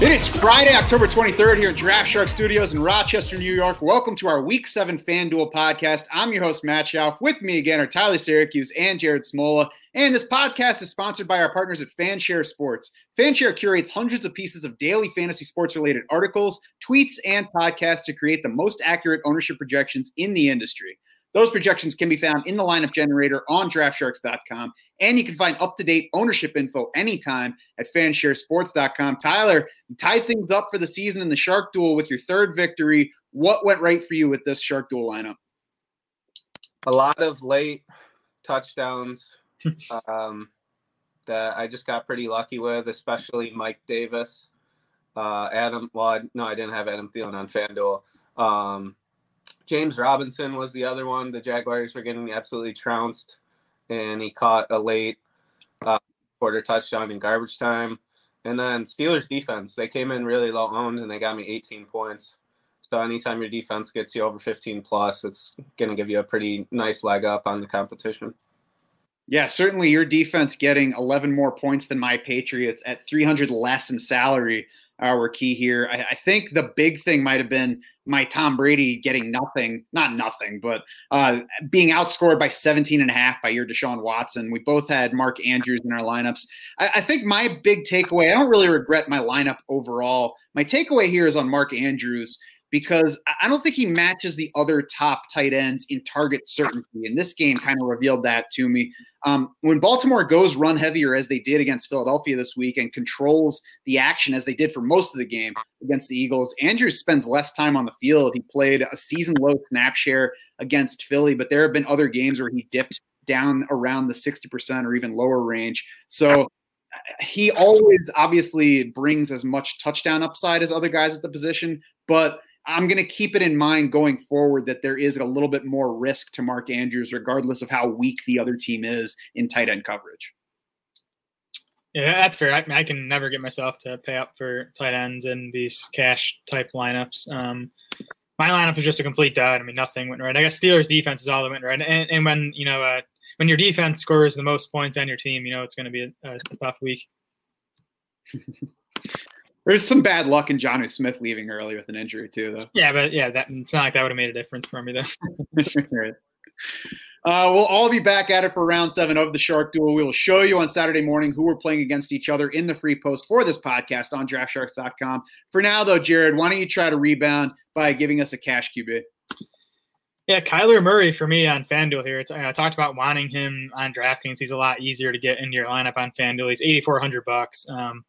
It is Friday, October 23rd here at Draft Shark Studios in Rochester, New York. Welcome to our Week 7 FanDuel podcast. I'm your host, Matt Schauf. With me again are Tyler Siracuse and Jared Smola. And this podcast is sponsored by our partners at Fanshare Sports. Fanshare curates hundreds of pieces of daily fantasy sports related articles, tweets, and podcasts to create the most accurate ownership projections in the industry. Those projections can be found in the lineup generator on draftsharks.com. And you can find up to date ownership info anytime at fansharesports.com. Tyler, you tied things up for the season in the Shark Duel with your third victory. What went right for you with this Shark Duel lineup? a lot of late touchdowns um, that I just got pretty lucky with, especially Mike Davis, uh, Adam. Well, I, no, I didn't have Adam Thielen on FanDuel. Um, James Robinson was the other one. The Jaguars were getting absolutely trounced, and he caught a late uh, quarter touchdown in garbage time. And then Steelers defense, they came in really low owned, and they got me 18 points. So anytime your defense gets you over 15 plus, it's going to give you a pretty nice leg up on the competition. Yeah, certainly your defense getting 11 more points than my Patriots at 300 less in salary uh, were key here. I, I think the big thing might have been my Tom Brady getting nothing, not nothing, but uh, being outscored by 17 and a half by your Deshaun Watson. We both had Mark Andrews in our lineups. I, I think my big takeaway, I don't really regret my lineup overall. My takeaway here is on Mark Andrews because I don't think he matches the other top tight ends in target certainty. And this game kind of revealed that to me. Um, when Baltimore goes run heavier as they did against Philadelphia this week and controls the action as they did for most of the game against the Eagles, Andrews spends less time on the field. He played a season low snap share against Philly, but there have been other games where he dipped down around the 60% or even lower range. So he always obviously brings as much touchdown upside as other guys at the position, but I'm going to keep it in mind going forward that there is a little bit more risk to Mark Andrews, regardless of how weak the other team is in tight end coverage. Yeah, that's fair. I, I can never get myself to pay up for tight ends in these cash type lineups. Um, my lineup was just a complete dud. I mean, nothing went right. I guess Steelers defense is all that went right. And, and when you know uh, when your defense scores the most points on your team, you know it's going to be a, a tough week. There's some bad luck in Jonnu Smith leaving early with an injury too, though. Yeah, but yeah, that it's not like that would have made a difference for me though. right. Uh, we'll all be back at it for round seven of the Shark Duel. We will show you on Saturday morning who we're playing against each other in the free post for this podcast on draftsharks.com. For now, though, Jared, why don't you try to rebound by giving us a cash QB? Yeah, Kyler Murray for me on FanDuel here. It's, I talked about wanting him on DraftKings. He's a lot easier to get into your lineup on FanDuel. He's 8,400 bucks. Um,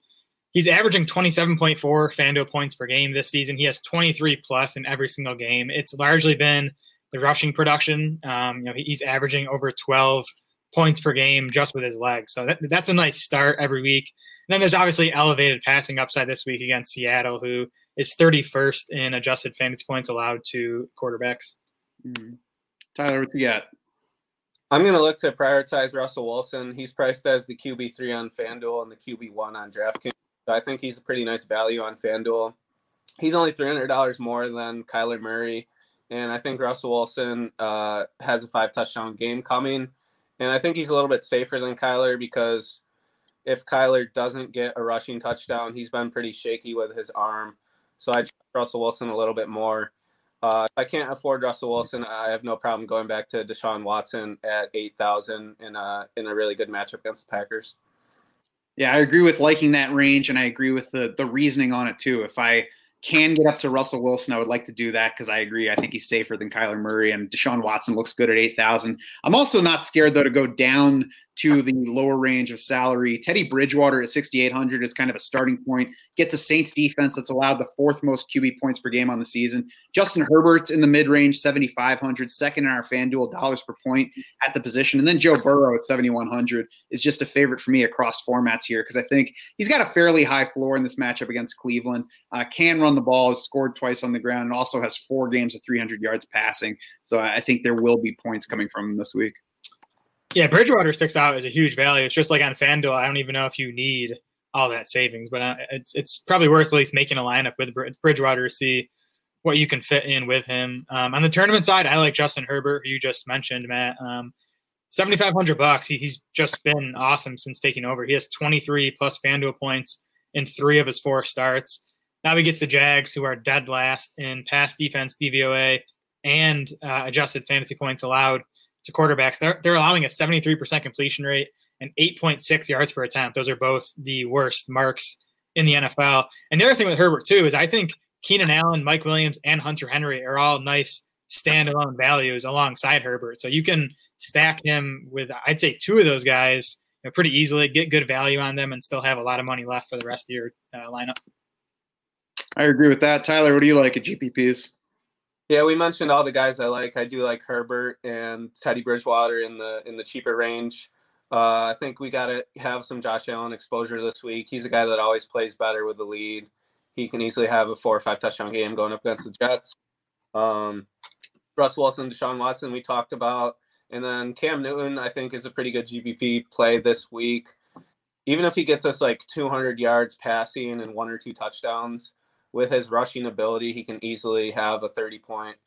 He's averaging 27.4 FanDuel points per game this season. He has 23 plus in every single game. It's largely been the rushing production. Um, you know, he's averaging over 12 points per game just with his legs. So that, that's a nice start every week. And then there's obviously elevated passing upside this week against Seattle, who is 31st in adjusted fantasy points allowed to quarterbacks. Mm-hmm. Tyler, what you got? I'm going to look to prioritize Russell Wilson. He's priced as the QB3 on FanDuel and the QB1 on DraftKings. So I think he's a pretty nice value on FanDuel. He's only $300 more than Kyler Murray. And I think Russell Wilson uh, has a five touchdown game coming. And I think he's a little bit safer than Kyler because if Kyler doesn't get a rushing touchdown, he's been pretty shaky with his arm. So I trust Russell Wilson a little bit more. Uh, if I can't afford Russell Wilson, I have no problem going back to Deshaun Watson at 8,000 in a, in a really good matchup against the Packers. Yeah, I agree with liking that range, and I agree with the the reasoning on it too. If I can get up to Russell Wilson, I would like to do that because I agree. I think he's safer than Kyler Murray, and Deshaun Watson looks good at eight thousand. I'm also not scared though to go down to the lower range of salary. Teddy Bridgewater at 6,800 is kind of a starting point. Gets a Saints defense that's allowed the fourth most QB points per game on the season. Justin Herbert's in the mid range, 7,500, second in our FanDuel dollars per point at the position. And then Joe Burrow at 7,100 is just a favorite for me across formats here because I think he's got a fairly high floor in this matchup against Cleveland. Uh, can run the ball, has scored twice on the ground, and also has four games of 300 yards passing. So I think there will be points coming from him this week. Yeah, Bridgewater sticks out as a huge value. It's just like on FanDuel. I don't even know if you need all that savings, but uh, it's it's probably worth at least making a lineup with Bridgewater to see what you can fit in with him. Um, on the tournament side, I like Justin Herbert, who you just mentioned, Matt. Um, 7,500 bucks. He, he's just been awesome since taking over. He has 23 plus FanDuel points in three of his four starts. Now he gets the Jags, who are dead last in pass defense, DVOA, and uh, adjusted fantasy points allowed to quarterbacks. They're, they're allowing a 73% completion rate and 8.6 yards per attempt. Those are both the worst marks in the NFL. And the other thing with Herbert, too, is I think Keenan Allen, Mike Williams, and Hunter Henry are all nice standalone values alongside Herbert. So you can stack him with, I'd say, two of those guys you know, pretty easily, get good value on them, and still have a lot of money left for the rest of your uh, lineup. I agree with that. Tyler, what do you like at GPPs? Yeah, we mentioned all the guys I like. I do like Herbert and Teddy Bridgewater in the in the cheaper range. Uh, I think we got to have some Josh Allen exposure this week. He's a guy that always plays better with the lead. He can easily have a four or five touchdown game going up against the Jets. Um, Russ Wilson, Deshaun Watson, we talked about. And then Cam Newton, I think, is a pretty good GPP play this week. Even if he gets us like 200 yards passing and one or two touchdowns, with his rushing ability, he can easily have a 30 point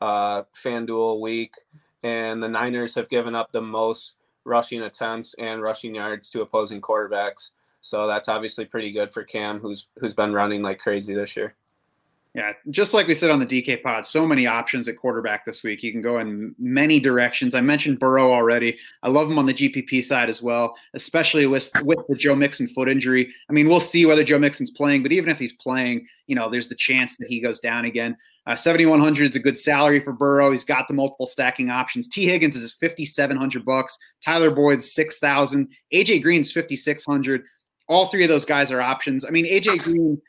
uh, FanDuel week. And the Niners have given up the most rushing attempts and rushing yards to opposing quarterbacks. So that's obviously pretty good for Cam, who's who's been running like crazy this year. Yeah, just like we said on the DK pod, so many options at quarterback this week. You can go in many directions. I mentioned Burrow already. I love him on the GPP side as well, especially with with the Joe Mixon foot injury. I mean, we'll see whether Joe Mixon's playing, but even if he's playing, you know, there's the chance that he goes down again. Uh, 7,100 is a good salary for Burrow. He's got the multiple stacking options. Tee Higgins is 5,700 bucks. Tyler Boyd's 6,000. AJ Green's 5,600. All three of those guys are options. I mean, AJ Green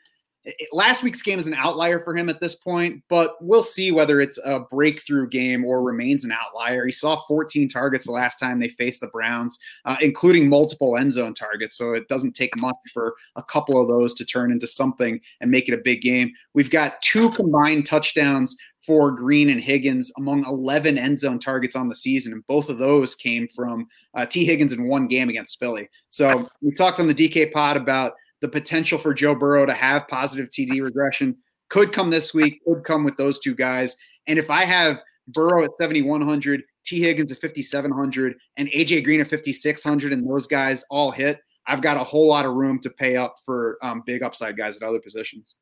last week's game is an outlier for him at this point, but we'll see whether it's a breakthrough game or remains an outlier. He saw 14 targets the last time they faced the Browns, uh, including multiple end zone targets. So it doesn't take much for a couple of those to turn into something and make it a big game. We've got two combined touchdowns for Green and Higgins among 11 end zone targets on the season. And both of those came from uh, Tee Higgins in one game against Philly. So we talked on the DK pod about the potential for Joe Burrow to have positive TD regression could come this week, could come with those two guys. And if I have Burrow at 7,100, Tee Higgins at 5,700, and AJ Green at 5,600, and those guys all hit, I've got a whole lot of room to pay up for um, big upside guys at other positions.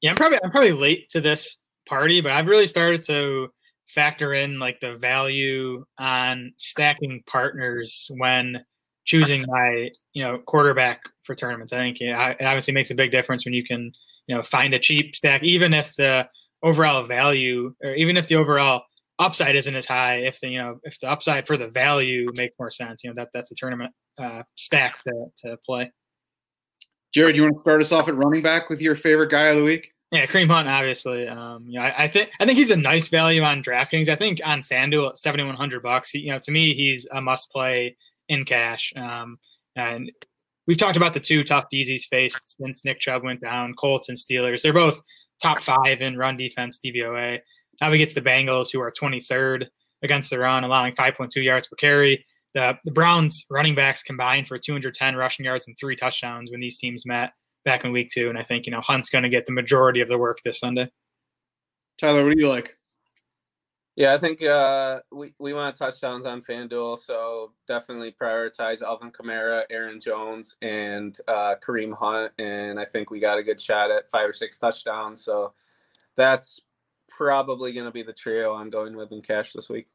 Yeah, I'm probably I'm probably late to this party, but I've really started to factor in like the value on stacking partners when choosing my you know quarterback for tournaments. I think it obviously makes a big difference when you can you know find a cheap stack, even if the overall value or even if the overall upside isn't as high. If the you know if the upside for the value makes more sense, you know that that's a tournament uh, stack to to play. Jared, you want to start us off at running back with your favorite guy of the week? Yeah, Kareem Hunt, obviously. Um, you know, I, I, think I think he's a nice value on DraftKings. I think on FanDuel at seventy one hundred bucks, you know, to me, he's a must play in cash. Um, and we've talked about the two tough DZs faced since Nick Chubb went down, Colts and Steelers. They're both top five in run defense DVOA. Now he gets the Bengals, who are 23rd against the run, allowing 5.2 yards per carry. The, the Browns running backs combined for 210 rushing yards and three touchdowns when these teams met back in week two. And I think, you know, Hunt's going to get the majority of the work this Sunday. Tyler, what do you like? Yeah, I think uh, we, we want touchdowns on FanDuel, so definitely prioritize Alvin Kamara, Aaron Jones, and uh, Kareem Hunt. And I think we got a good shot at five or six touchdowns. So that's probably going to be the trio I'm going with in cash this week.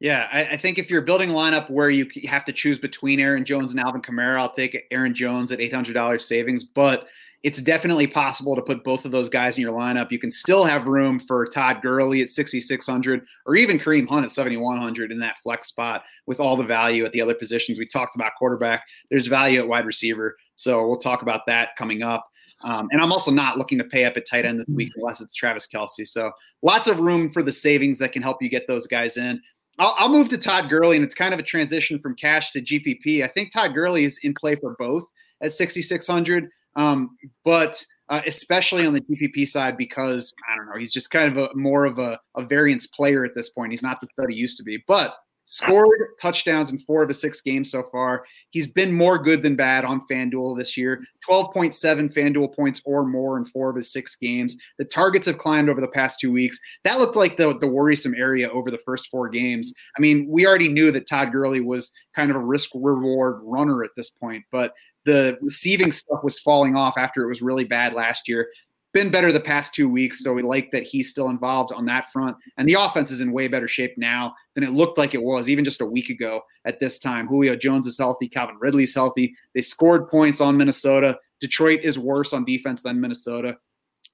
Yeah, I, I, think if you're building a lineup where you have to choose between Aaron Jones and Alvin Kamara, I'll take Aaron Jones at $800 savings. But it's definitely possible to put both of those guys in your lineup. You can still have room for Todd Gurley at 6,600 or even Kareem Hunt at 7,100 in that flex spot with all the value at the other positions. We talked about quarterback. There's value at wide receiver. So we'll talk about that coming up. Um, and I'm also not looking to pay up at tight end this week unless it's Travis Kelce. So lots of room for the savings that can help you get those guys in. I'll, I'll move to Todd Gurley, and it's kind of a transition from cash to GPP. I think Todd Gurley is in play for both at 6,600. Um, but uh, especially on the GPP side, because I don't know, he's just kind of a more of a, a variance player at this point. He's not the stud he used to be. But scored touchdowns in four of his six games so far. He's been more good than bad on FanDuel this year 12.7 FanDuel points or more in four of his six games. The targets have climbed over the past two weeks. That looked like the, the worrisome area over the first four games. I mean, we already knew that Todd Gurley was kind of a risk reward runner at this point, but the receiving stuff was falling off after it was really bad last year been better the past two weeks, so we like that he's still involved on that front. And the offense is in way better shape now than it looked like it was even just a week ago at this time. Julio Jones is healthy, Calvin Ridley's healthy. They scored points on Minnesota. Detroit is worse on defense than Minnesota.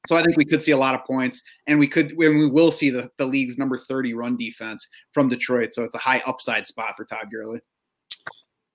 So I think we could see a lot of points, and we could, and we will see the, the league's number 30 run defense from Detroit. So it's a high upside spot for Todd Gurley.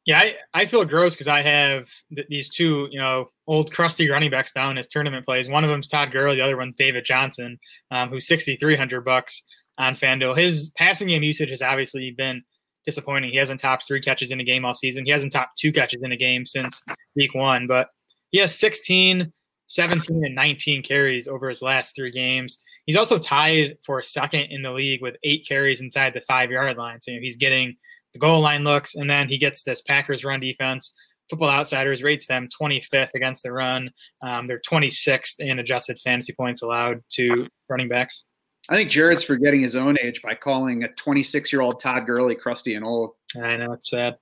Yeah, I, I feel gross because I have th- these two, you know, old crusty running backs down as tournament plays. One of them's Todd Gurley, the other one's David Johnson, um, who's sixty three hundred bucks on FanDuel. His passing game usage has obviously been disappointing. He hasn't topped three catches in a game all season. He hasn't topped two catches in a game since week one, but he has 16, 17, and 19 carries over his last three games. He's also tied for second in the league with eight carries inside the five yard line. So you know, he's getting the goal line looks, and then he gets this Packers run defense. Football Outsiders rates them 25th against the run. Um, they're 26th in adjusted fantasy points allowed to running backs. I think Jared's forgetting his own age by calling a 26 year old Todd Gurley crusty and old. I know it's sad.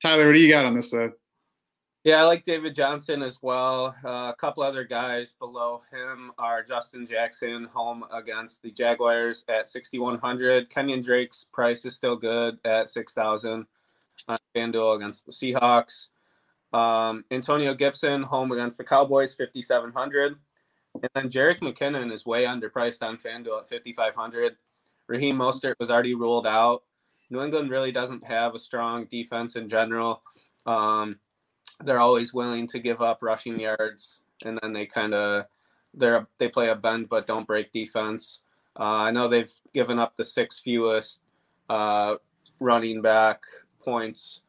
Tyler, what do you got on this side? Yeah, I like David Johnson as well. Uh, a couple other guys below him are Justin Jackson, home against the Jaguars at 6,100. Kenyan Drake's price is still good at 6,000 on FanDuel against the Seahawks. Um, Antonio Gibson, home against the Cowboys, 5,700. And then Jerick McKinnon is way underpriced on FanDuel at 5,500. Raheem Mostert was already ruled out. New England really doesn't have a strong defense in general. Um, they're always willing to give up rushing yards, and then they kind of they're they play a bend but don't break defense. Uh, I know they've given up the six fewest uh, running back points,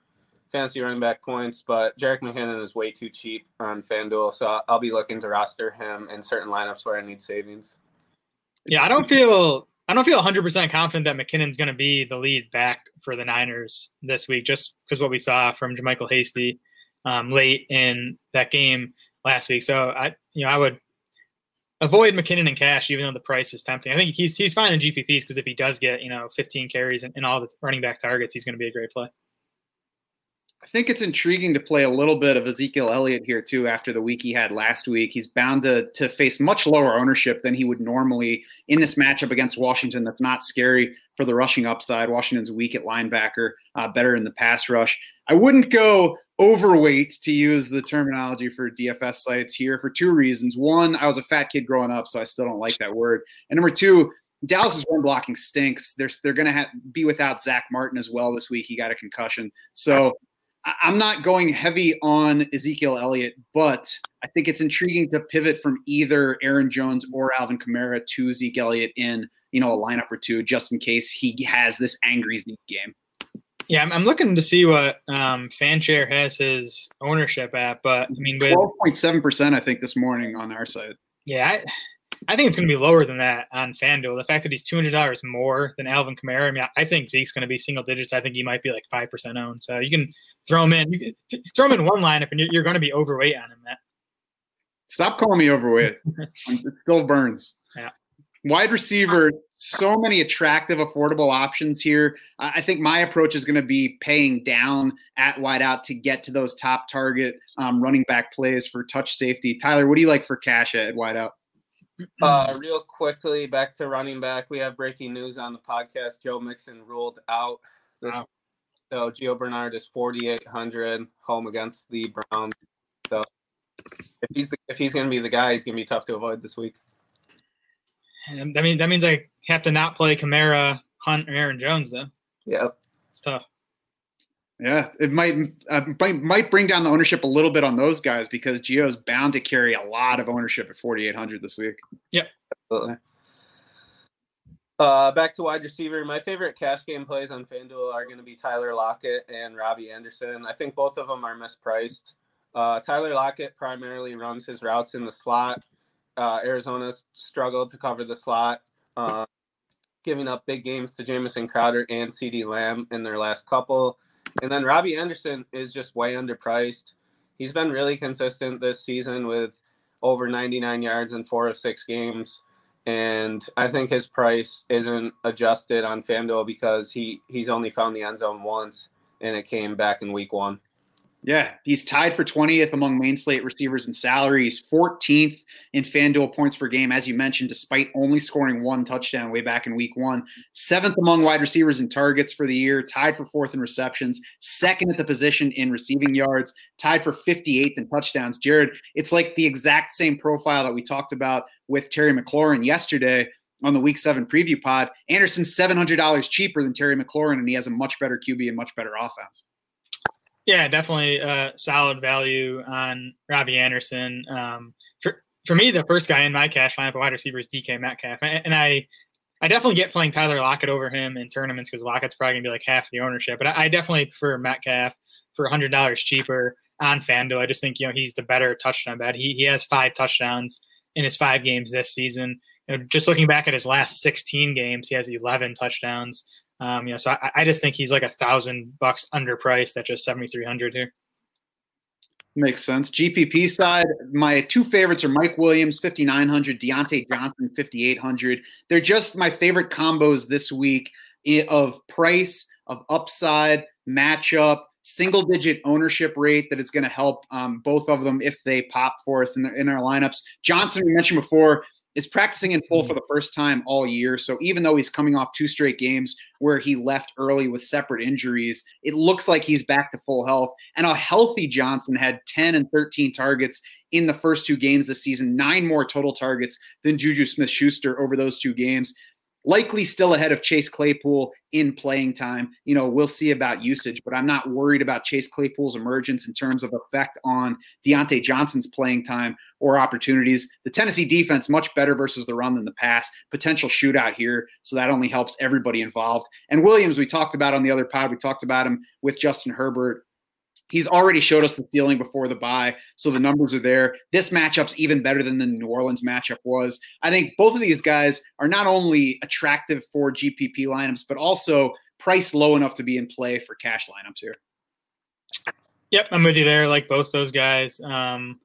fantasy running back points, but Jerick McKinnon is way too cheap on FanDuel, so I'll be looking to roster him in certain lineups where I need savings. Yeah, I don't feel I don't feel 100 percent confident that McKinnon's going to be the lead back for the Niners this week, just because what we saw from JaMycal Hasty um, late in that game last week. So I, you know, I would avoid McKinnon and cash, even though the price is tempting. I think he's he's fine in GPPs because if he does get you know 15 carries and, and all the running back targets, he's going to be a great play. I think it's intriguing to play a little bit of Ezekiel Elliott here too. After the week he had last week, he's bound to to face much lower ownership than he would normally in this matchup against Washington. That's not scary for the rushing upside. Washington's weak at linebacker, uh, better in the pass rush. I wouldn't go overweight to use the terminology for DFS sites here for two reasons. One, I was a fat kid growing up, so I still don't like that word. And number two, Dallas's run blocking stinks. They're they're going to be without Zack Martin as well this week. He got a concussion, so I'm not going heavy on Ezekiel Elliott, but I think it's intriguing to pivot from either Aaron Jones or Alvin Kamara to Zeke Elliott in you know a lineup or two, just in case he has this angry Zeke game. Yeah, I'm, I'm looking to see what um, Fanshare has his ownership at, but I mean, twelve point seven percent, I think this morning on our site. Yeah, I, I think it's going to be lower than that on FanDuel. The fact that he's two hundred dollars more than Alvin Kamara, I mean, I think Zeke's going to be single digits. I think he might be like five percent owned. So you can throw him in. You can throw him in one lineup, and you're, you're going to be overweight on him. Matt. Stop calling me overweight. it still burns. Yeah. Wide receiver, so many attractive, affordable options here. I think my approach is going to be paying down at wideout to get to those top target um, running back plays for touch safety. Tyler, what do you like for cash at wideout? Uh, real quickly, back to running back. We have breaking news on the podcast. Joe Mixon ruled out. This, Wow. So Gio Bernard is 4,800 home against the Browns. So if he's the, if he's going to be the guy, he's going to be tough to avoid this week. And I mean, that means I have to not play Kamara, Hunt, or Aaron Jones, though. Yeah, It's tough. Yeah, it might, uh, might might bring down the ownership a little bit on those guys because Gio's bound to carry a lot of ownership at 4,800 this week. Yep, Absolutely. Uh, back to wide receiver. My favorite cash game plays on FanDuel are going to be Tyler Lockett and Robbie Anderson. I think both of them are mispriced. Uh, Tyler Lockett primarily runs his routes in the slot. Uh, Arizona's struggled to cover the slot. Uh, giving up big games to Jamison Crowder and CeeDee Lamb in their last couple. And then Robbie Anderson is just way underpriced. He's been really consistent this season with over 99 yards in four of six games. And I think his price isn't adjusted on FanDuel because he, he's only found the end zone once and it came back in week one. Yeah, he's tied for 20th among main slate receivers and salaries, 14th in FanDuel points per game, as you mentioned, despite only scoring one touchdown way back in week one. Seventh among wide receivers and targets for the year, tied for fourth in receptions, second at the position in receiving yards, tied for 58th in touchdowns. Jared, it's like the exact same profile that we talked about with Terry McLaurin yesterday on the week seven preview pod. Anderson's $700 cheaper than Terry McLaurin, and he has a much better QB and much better offense. Yeah, definitely uh, solid value on Robbie Anderson. Um, for for me, the first guy in my cash lineup, wide receiver, is DK Metcalf, and I I definitely get playing Tyler Lockett over him in tournaments because Lockett's probably gonna be like half the ownership. But I, I definitely prefer Metcalf for hundred dollars cheaper on FanDuel. I just think you know he's the better touchdown bet. He he has five touchdowns in his five games this season. You know, just looking back at his last 16 games, he has 11 touchdowns. Um, you know, so I, I just think he's like a thousand bucks underpriced at just seventy three hundred here. Makes sense. GPP side, my two favorites are Mike Williams, 5,900, Diontae Johnson, 5,800. They're just my favorite combos this week of price, of upside, matchup, single digit ownership rate that is going to help um, both of them if they pop for us in, the, in our lineups. Johnson, we mentioned before, is practicing in full for mm-hmm. the first time all year. So even though he's coming off two straight games where he left early with separate injuries, it looks like he's back to full health. And a healthy Johnson had 10 and 13 targets in the first two games this season, nine more total targets than Juju Smith Schuster over those two games likely still ahead of Chase Claypool in playing time. You know, we'll see about usage, but I'm not worried about Chase Claypool's emergence in terms of effect on Diontae Johnson's playing time or opportunities. The Tennessee defense much better versus the run than the pass. Potential shootout here, so that only helps everybody involved. And Williams, we talked about on the other pod. We talked about him with Justin Herbert he's already showed us the ceiling before the bye, so the numbers are there. This matchup's even better than the New Orleans matchup was. I think both of these guys are not only attractive for GPP lineups, but also priced low enough to be in play for cash lineups here. Yep, I'm with you there. Like both those guys. Um,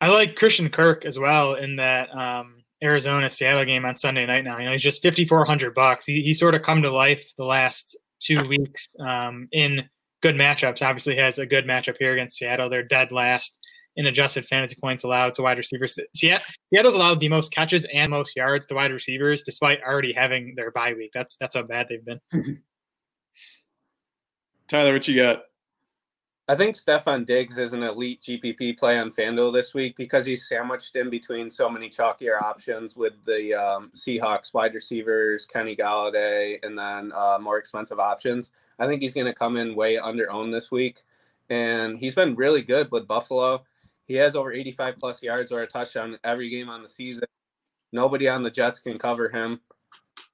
I like Christian Kirk as well in that um, Arizona Seattle game on Sunday night. Now, you know, he's just 5,400 bucks. He, he sort of come to life the last two weeks um, in good matchups. Obviously, has a good matchup here against Seattle. They're dead last in adjusted fantasy points allowed to wide receivers. Seattle's allowed the most catches and most yards to wide receivers, despite already having their bye week. That's that's how bad they've been. Tyler, what you got? I think Stefon Diggs is an elite GPP play on FanDuel this week because he's sandwiched in between so many chalkier options with the um, Seahawks wide receivers, Kenny Golladay, and then uh, more expensive options. I think he's going to come in way under owned this week. And he's been really good with Buffalo. He has over 85 plus yards or a touchdown every game on the season. Nobody on the Jets can cover him.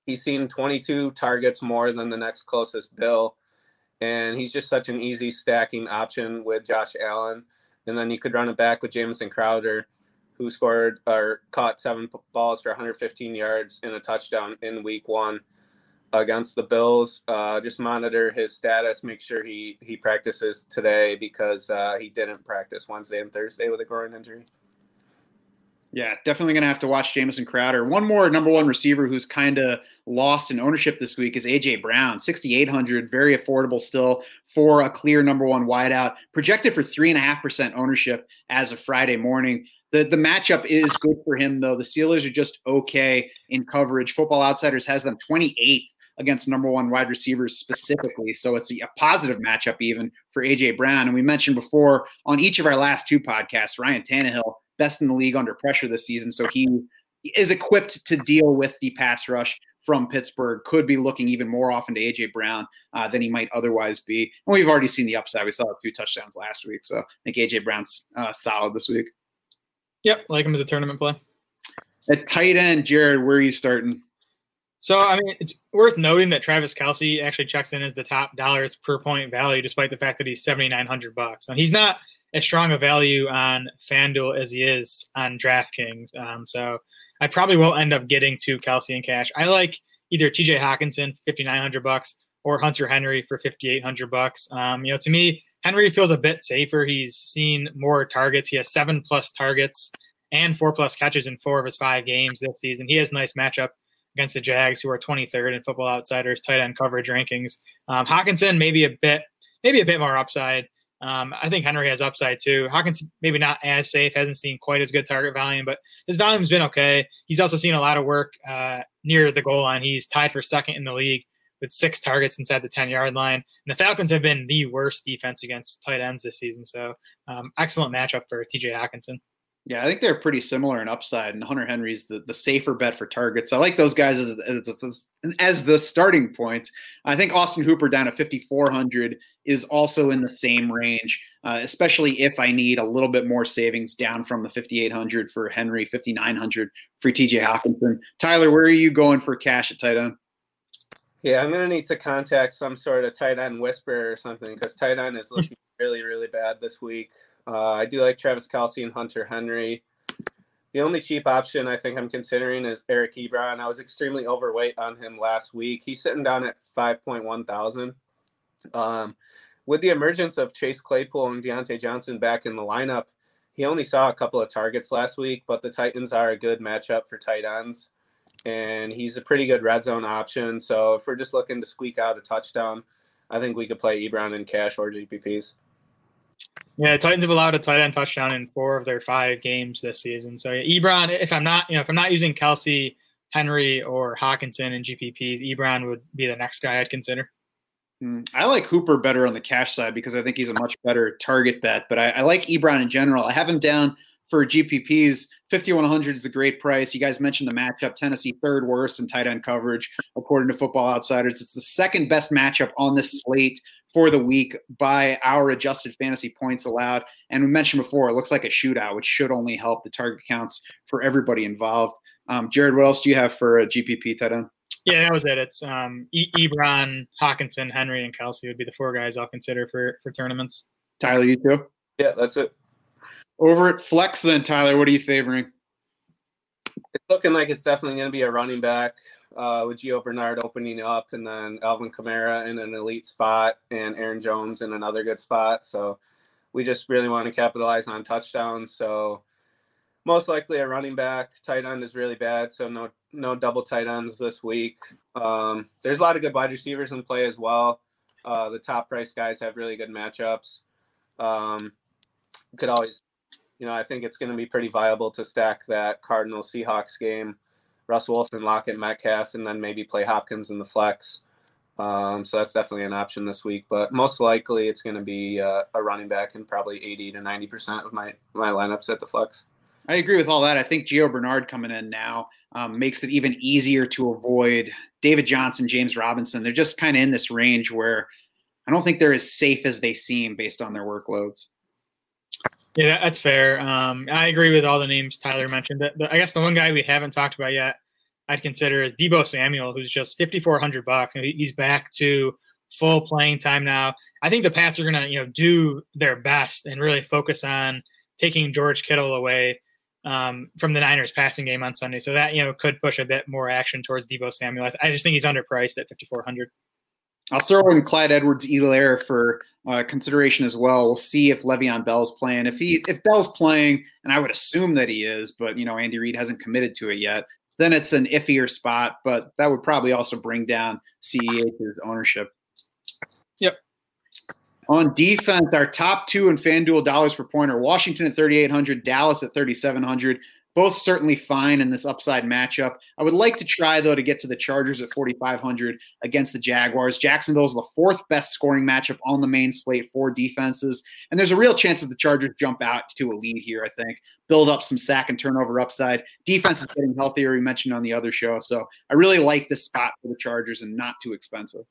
He's seen 22 targets more than the next closest Bill. And he's just such an easy stacking option with Josh Allen. And then you could run it back with Jamison Crowder, who scored or caught seven balls for 115 yards and a touchdown in week one against the Bills. Uh, just monitor his status, make sure he he practices today because uh, he didn't practice Wednesday and Thursday with a groin injury. Yeah, definitely going to have to watch Jamison Crowder. One more number one receiver who's kind of lost in ownership this week is AJ Brown, 6,800, very affordable still for a clear number one wideout, projected for three and a half percent ownership as of Friday morning. The, the matchup is good for him though. The Steelers are just okay in coverage. Football Outsiders has them 28th against number one wide receivers specifically. So it's a, positive matchup even for AJ Brown. And we mentioned before on each of our last two podcasts, Ryan Tannehill, best in the league under pressure this season. So he is equipped to deal with the pass rush from Pittsburgh. Could be looking even more often to AJ Brown uh, than he might otherwise be. And we've already seen the upside. We saw a few touchdowns last week, so I think AJ Brown's uh, solid this week. Yep, like him as a tournament play. At tight end, Jared, where are you starting? So, I mean, it's worth noting that Travis Kelce actually checks in as the top dollars per point value, despite the fact that he's seventy nine hundred bucks. And he's not as strong a value on FanDuel as he is on DraftKings. Um, so, I probably will end up getting to Kelce in cash. I like either TJ Hockenson, 5,900 bucks, or Hunter Henry for 5,800 bucks. Um, you know, to me, Henry feels a bit safer. He's seen more targets. He has seven plus targets and four plus catches in four of his five games this season. He has nice matchup against the Jags, who are 23rd in Football Outsiders tight end coverage rankings. Um, Hockenson maybe a bit, maybe a bit more upside. Um, I think Henry has upside too. Hawkins maybe not as safe, hasn't seen quite as good target volume, but his volume's been okay. He's also seen a lot of work uh, near the goal line. He's tied for second in the league with six targets inside the 10 yard line. And the Falcons have been the worst defense against tight ends this season. So um, excellent matchup for TJ Hockenson. Yeah, I think they're pretty similar in upside, and Hunter Henry's the, the safer bet for targets. I like those guys as, as, as the starting point. I think Austin Hooper down at 5,400 is also in the same range, uh, especially if I need a little bit more savings down from the 5,800 for Henry, 5,900 for TJ Hockenson. Tyler, where are you going for cash at tight end? Yeah, I'm gonna need to contact some sort of tight end whisperer or something because tight end is looking really, really bad this week. Uh, I do like Travis Kelce and Hunter Henry. The only cheap option I think I'm considering is Eric Ebron. I was extremely overweight on him last week. He's sitting down at 5.1 thousand. Um, with the emergence of Chase Claypool and Diontae Johnson back in the lineup, he only saw a couple of targets last week, but the Titans are a good matchup for tight ends. And he's a pretty good red zone option. So if we're just looking to squeak out a touchdown, I think we could play Ebron in cash or GPPs. Yeah, Titans have allowed a tight end touchdown in four of their five games this season. So yeah, Ebron, if I'm not, you know, if I'm not using Kelce, Henry, or Hockenson in GPPs, Ebron would be the next guy I'd consider. Hmm, I like Hooper better on the cash side because I think he's a much better target bet. But I, I like Ebron in general. I have him down for GPPs. 5100 is a great price. You guys mentioned the matchup. Tennessee third worst in tight end coverage according to Football Outsiders. It's the second best matchup on this slate for the week by our adjusted fantasy points allowed. And we mentioned before, it looks like a shootout, which should only help the target counts for everybody involved. Um, Jared, what else do you have for a GPP tight end? Yeah, that was it. It's um, e- Ebron, Hockenson, Henry, and Kelce would be the four guys I'll consider for for tournaments. Tyler, you too? Yeah, that's it. Over at Flex, then, Tyler, what are you favoring? It's looking like it's definitely going to be a running back uh, with Gio Bernard opening up, and then Alvin Kamara in an elite spot, and Aaron Jones in another good spot. So we just really want to capitalize on touchdowns. So most likely a running back. Tight end is really bad, so no no double tight ends this week. Um, there's a lot of good wide receivers in play as well. Uh, the top price guys have really good matchups. Um, could always, you know, I think it's going to be pretty viable to stack that Cardinal Seahawks game Russell Wilson, Lockett, Metcalf, and then maybe play Hopkins in the flex. Um, so that's definitely an option this week. But most likely, it's going to be uh, a running back in probably 80 to 90 percent of my my lineups at the flex. I agree with all that. I think Gio Bernard coming in now um, makes it even easier to avoid David Johnson, James Robinson. They're just kind of in this range where I don't think they're as safe as they seem based on their workloads. Yeah, that's fair. Um, I agree with all the names Tyler mentioned. I guess the one guy we haven't talked about yet, I'd consider is Deebo Samuel, who's just fifty four hundred bucks, and he's back to full playing time now. I think the Pats are gonna, you know, do their best and really focus on taking George Kittle away um, from the Niners passing game on Sunday. So that you know could push a bit more action towards Deebo Samuel. I, I just think he's underpriced at fifty four hundred. I'll throw in Clyde Edwards-Helaire for uh, consideration as well. We'll see if Le'Veon Bell's playing. If he if Bell's playing, and I would assume that he is, but you know Andy Reid hasn't committed to it yet. Then it's an iffier spot, but that would probably also bring down CEH's ownership. Yep. On defense, our top two in FanDuel dollars per point are Washington at 3,800, Dallas at 3,700 both certainly fine in this upside matchup. I would like to try, though, to get to the Chargers at 4,500 against the Jaguars. Jacksonville is the fourth best scoring matchup on the main slate for defenses. And there's a real chance that the Chargers jump out to a lead here, I think, build up some sack and turnover upside. Defense is getting healthier, we mentioned on the other show. So I really like this spot for the Chargers and not too expensive.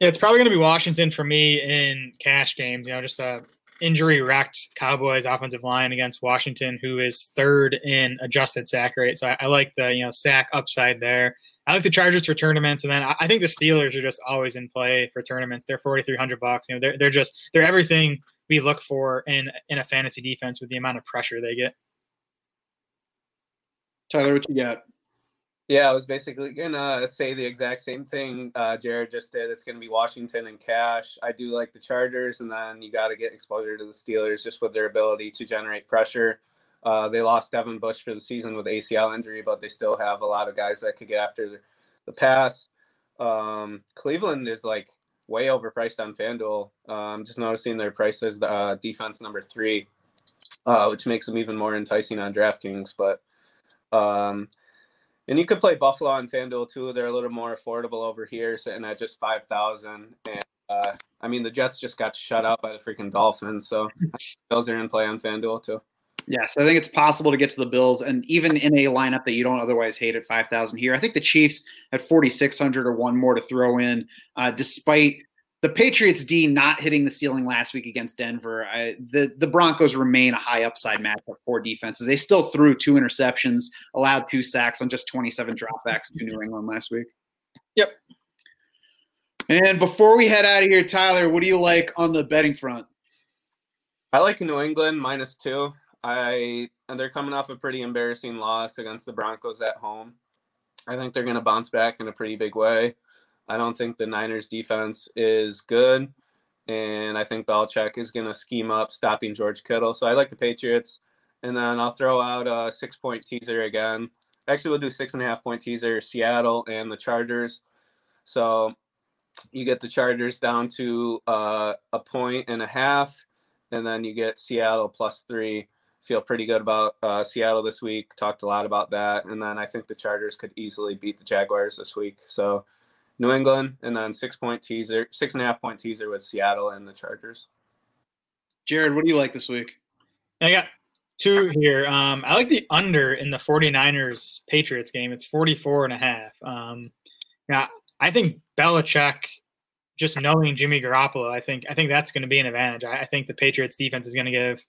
Yeah, it's probably going to be Washington for me in cash games. You know, just a injury wrecked Cowboys offensive line against Washington, who is third in adjusted sack rate. So I, I, like the you know sack upside there. I like the Chargers for tournaments, and then I, I think the Steelers are just always in play for tournaments. They're forty three hundred bucks. You know, they're they're just they're everything we look for in in a fantasy defense with the amount of pressure they get. Tyler, what you got? Yeah, I was basically gonna say the exact same thing uh, Jared just did. It's gonna be Washington and cash. I do like the Chargers, and then you got to get exposure to the Steelers just with their ability to generate pressure. Uh, they lost Devin Bush for the season with ACL injury, but they still have a lot of guys that could get after the, pass. Um, Cleveland is like way overpriced on FanDuel. I'm just noticing their price as uh, defense number three, uh, which makes them even more enticing on DraftKings. But um, and you could play Buffalo on FanDuel too. They're a little more affordable over here, sitting at just five thousand. And uh, I mean, the Jets just got shut out by the freaking Dolphins, so those are in play on FanDuel too. Yes, I think it's possible to get to the Bills, and even in a lineup that you don't otherwise hate at five thousand here, I think the Chiefs at forty six hundred or one more to throw in, uh, despite the Patriots D not hitting the ceiling last week against Denver. I, the the Broncos remain a high upside matchup for defenses. They still threw two interceptions, allowed two sacks on just 27 dropbacks to New England last week. Yep. And before we head out of here, Tyler, what do you like on the betting front? I like New England minus two. I and they're coming off a pretty embarrassing loss against the Broncos at home. I think they're going to bounce back in a pretty big way. I don't think the Niners defense is good. And I think Belichick is going to scheme up stopping George Kittle. So I like the Patriots. And then I'll throw out a six point teaser again. Actually, we'll do six and a half point teaser Seattle and the Chargers. So you get the Chargers down to uh, a point and a half. And then you get Seattle plus three. Feel pretty good about uh, Seattle this week. Talked a lot about that. And then I think the Chargers could easily beat the Jaguars this week. So New England, and then six point teaser, six and a half point teaser with Seattle and the Chargers. Jared, what do you like this week? I got two here. Um, I like the under in the 49ers Patriots game. It's 44 and a half. Um, now, I think Belichick, just knowing Jimmy Garoppolo, I think I think that's going to be an advantage. I, I, think the Patriots defense is going to give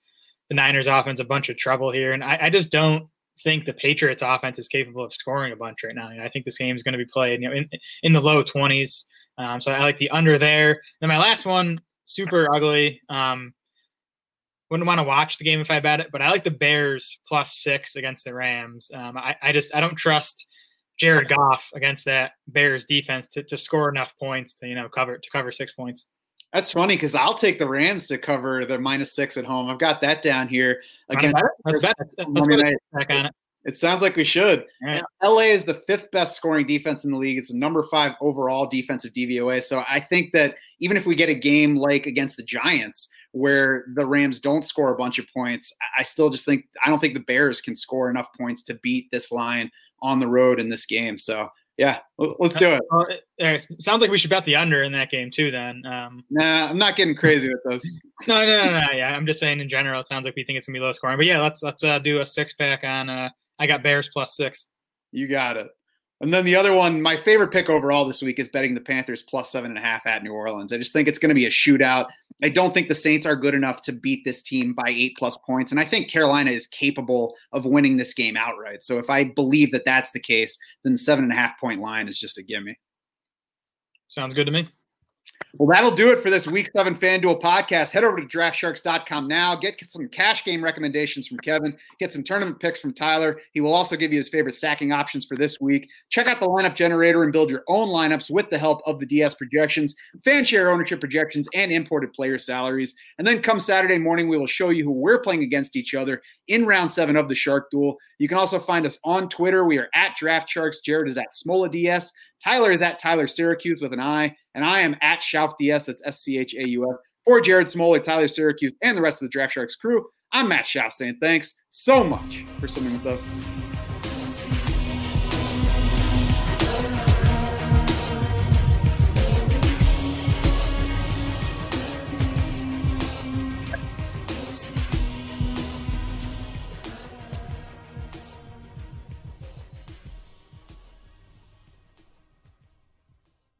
the Niners offense a bunch of trouble here, and I, I just don't think the Patriots offense is capable of scoring a bunch right now. I think this game is going to be played, you know, in in the low 20s. Um, so I like the under there. Then my last one, super ugly. Um, wouldn't want to watch the game if I bet it, but I like the Bears plus six against the Rams. Um, I, I just I don't trust Jared Goff against that Bears defense to, to score enough points to you know cover to cover six points. That's funny because I'll take the Rams to cover the minus six at home. I've got that down here. Again, that's better. That's. Back on it. It sounds like we should. Right. LA is the fifth best scoring defense in the league. It's the number five overall defensive DVOA. So I think that even if we get a game like against the Giants where the Rams don't score a bunch of points, I still just think I don't think the Bears can score enough points to beat this line on the road in this game. So yeah, let's do it. Well, it sounds like we should bet the under in that game too. Then. Um, nah, I'm not getting crazy with those. no, no, no, no. Yeah, I'm just saying in general, it sounds like we think it's gonna be low scoring. But yeah, let's let's uh, do a six pack on. Uh, I got Bears plus six. You got it. And then the other one, my favorite pick overall this week is betting the Panthers plus seven and a half at New Orleans. I just think it's going to be a shootout. I don't think the Saints are good enough to beat this team by eight plus points. And I think Carolina is capable of winning this game outright. So if I believe that that's the case, then the seven and a half point line is just a gimme. Sounds good to me. Well, that'll do it for this week seven FanDuel podcast. Head over to draftsharks.com now. Get some cash game recommendations from Kevin. Get some tournament picks from Tyler. He will also give you his favorite stacking options for this week. Check out the lineup generator and build your own lineups with the help of the DS projections, fan share ownership projections, and imported player salaries. And then come Saturday morning, we will show you who we're playing against each other in round seven of the Shark Duel. You can also find us on Twitter. We are at Draft Sharks. Jared is at Smola DS. Tyler is at Tyler Siracuse with an I, and I am at Schauf DS. That's S C H A U F. For Jared Smola, Tyler Siracuse, and the rest of the Draft Sharks crew, I'm Matt Schauf saying thanks so much for swimming with us.